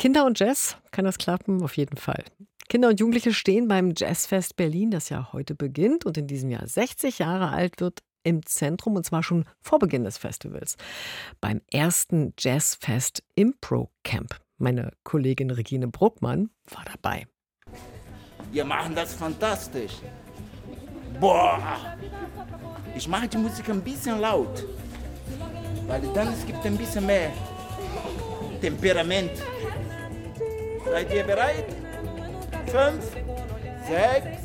Kinder und Jazz, kann das klappen? Auf jeden Fall. Kinder und Jugendliche stehen beim Jazzfest Berlin, das ja heute beginnt und in diesem Jahr 60 Jahre alt wird, im Zentrum und zwar schon vor Beginn des Festivals. Beim ersten Jazzfest Impro Camp. Meine Kollegin Regine Bruckmann war dabei. Wir machen das fantastisch. Boah! Ich mache die Musik ein bisschen laut, weil dann es gibt ein bisschen mehr Temperament. Seid ihr bereit? Fünf, sechs,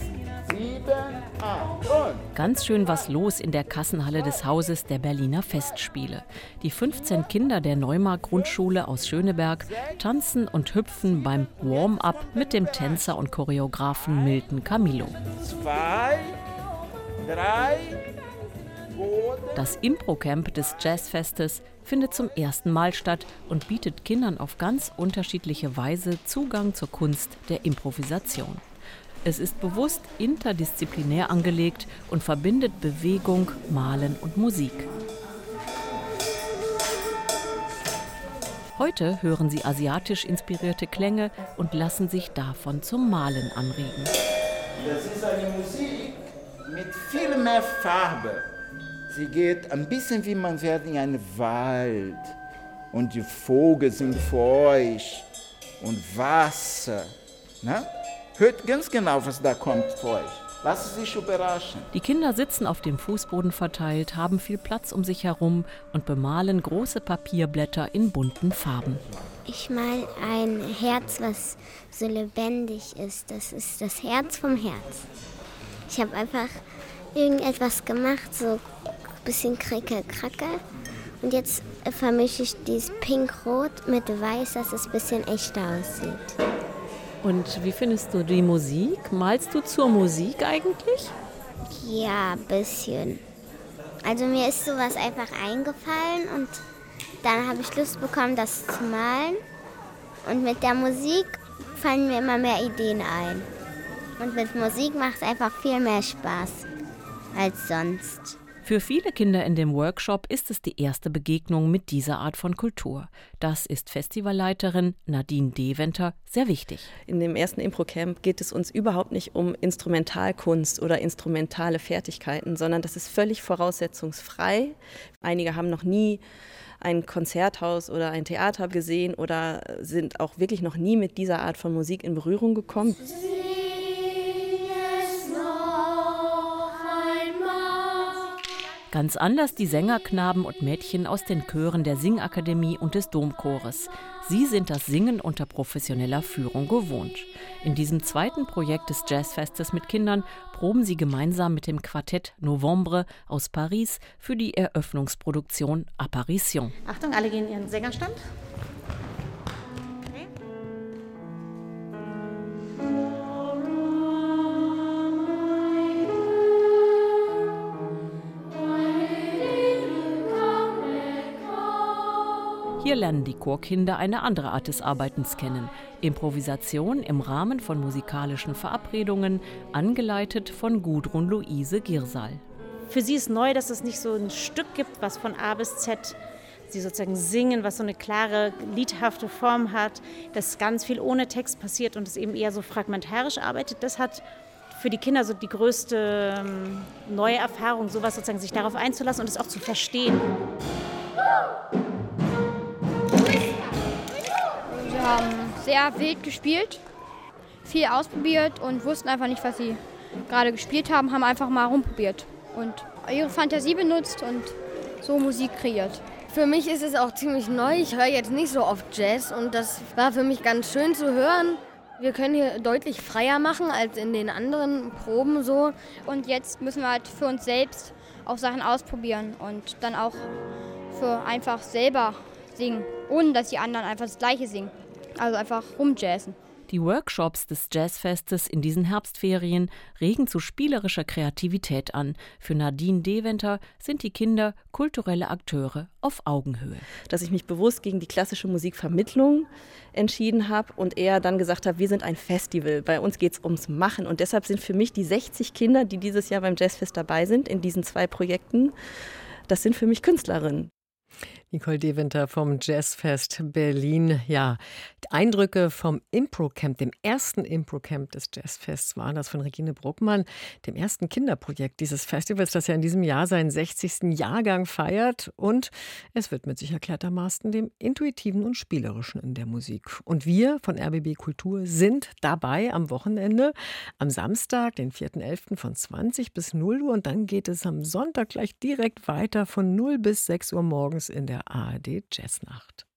sieben, acht und. Ganz schön was los in der Kassenhalle des Hauses der Berliner Festspiele. Die 15 Kinder der Neumark Grundschule aus Schöneberg tanzen und hüpfen beim Warm-up mit dem Tänzer und Choreografen Milton Camillo. Zwei, drei, das Impro-Camp des Jazzfestes findet zum ersten Mal statt und bietet Kindern auf ganz unterschiedliche Weise Zugang zur Kunst der Improvisation. Es ist bewusst interdisziplinär angelegt und verbindet Bewegung, Malen und Musik. Heute hören sie asiatisch inspirierte Klänge und lassen sich davon zum Malen anregen. Das ist eine Musik mit viel mehr Farbe. Sie geht ein bisschen wie man fährt in einen Wald und die Vögel sind vor euch und Wasser. Ne? Hört ganz genau, was da kommt vor euch. Lassen Sie sich überraschen. Die Kinder sitzen auf dem Fußboden verteilt, haben viel Platz um sich herum und bemalen große Papierblätter in bunten Farben. Ich mal ein Herz, was so lebendig ist. Das ist das Herz vom Herz. Ich habe einfach irgendetwas gemacht, so bisschen krickel-krackel. Und jetzt vermische ich dieses Pink-Rot mit Weiß, dass es ein bisschen echter aussieht. Und wie findest du die Musik? Malst du zur Musik eigentlich? Ja, ein bisschen. Also mir ist sowas einfach eingefallen und dann habe ich Lust bekommen, das zu malen. Und mit der Musik fallen mir immer mehr Ideen ein. Und mit Musik macht es einfach viel mehr Spaß als sonst. Für viele Kinder in dem Workshop ist es die erste Begegnung mit dieser Art von Kultur. Das ist Festivalleiterin Nadine Deventer sehr wichtig. In dem ersten Impro-Camp geht es uns überhaupt nicht um Instrumentalkunst oder instrumentale Fertigkeiten, sondern das ist völlig voraussetzungsfrei. Einige haben noch nie ein Konzerthaus oder ein Theater gesehen oder sind auch wirklich noch nie mit dieser Art von Musik in Berührung gekommen. Ganz anders die Sängerknaben und Mädchen aus den Chören der Singakademie und des Domchores. Sie sind das Singen unter professioneller Führung gewohnt. In diesem zweiten Projekt des Jazzfestes mit Kindern proben sie gemeinsam mit dem Quartett Novembre aus Paris für die Eröffnungsproduktion Apparition. Achtung, alle gehen in ihren Sängerstand. Hier lernen die Chorkinder eine andere Art des Arbeitens kennen. Improvisation im Rahmen von musikalischen Verabredungen, angeleitet von Gudrun Luise Girsal. Für sie ist neu, dass es nicht so ein Stück gibt, was von A bis Z sie sozusagen singen, was so eine klare, liedhafte Form hat, dass ganz viel ohne Text passiert und es eben eher so fragmentarisch arbeitet. Das hat für die Kinder so die größte ähm, neue Erfahrung, sowas sozusagen sich darauf einzulassen und es auch zu verstehen. Haben sehr wild gespielt, viel ausprobiert und wussten einfach nicht, was sie gerade gespielt haben, haben einfach mal rumprobiert und ihre Fantasie benutzt und so Musik kreiert. Für mich ist es auch ziemlich neu. Ich höre jetzt nicht so oft Jazz und das war für mich ganz schön zu hören. Wir können hier deutlich freier machen als in den anderen Proben so. Und jetzt müssen wir halt für uns selbst auch Sachen ausprobieren und dann auch für einfach selber singen, ohne dass die anderen einfach das Gleiche singen. Also einfach rumjazzen. Die Workshops des Jazzfestes in diesen Herbstferien regen zu spielerischer Kreativität an. Für Nadine Deventer sind die Kinder kulturelle Akteure auf Augenhöhe. Dass ich mich bewusst gegen die klassische Musikvermittlung entschieden habe und eher dann gesagt habe, wir sind ein Festival. Bei uns geht es ums Machen. Und deshalb sind für mich die 60 Kinder, die dieses Jahr beim Jazzfest dabei sind, in diesen zwei Projekten, das sind für mich Künstlerinnen. Nicole Deventer vom Jazzfest Berlin. Ja, Eindrücke vom Impro-Camp, dem ersten Impro-Camp des Jazzfests, waren das von Regine Bruckmann, dem ersten Kinderprojekt dieses Festivals, das ja in diesem Jahr seinen 60. Jahrgang feiert. Und es widmet sich erklärtermaßen dem Intuitiven und Spielerischen in der Musik. Und wir von RBB Kultur sind dabei am Wochenende, am Samstag, den 4.11. von 20 bis 0 Uhr. Und dann geht es am Sonntag gleich direkt weiter von 0 bis 6 Uhr morgens in der ARD Jazznacht.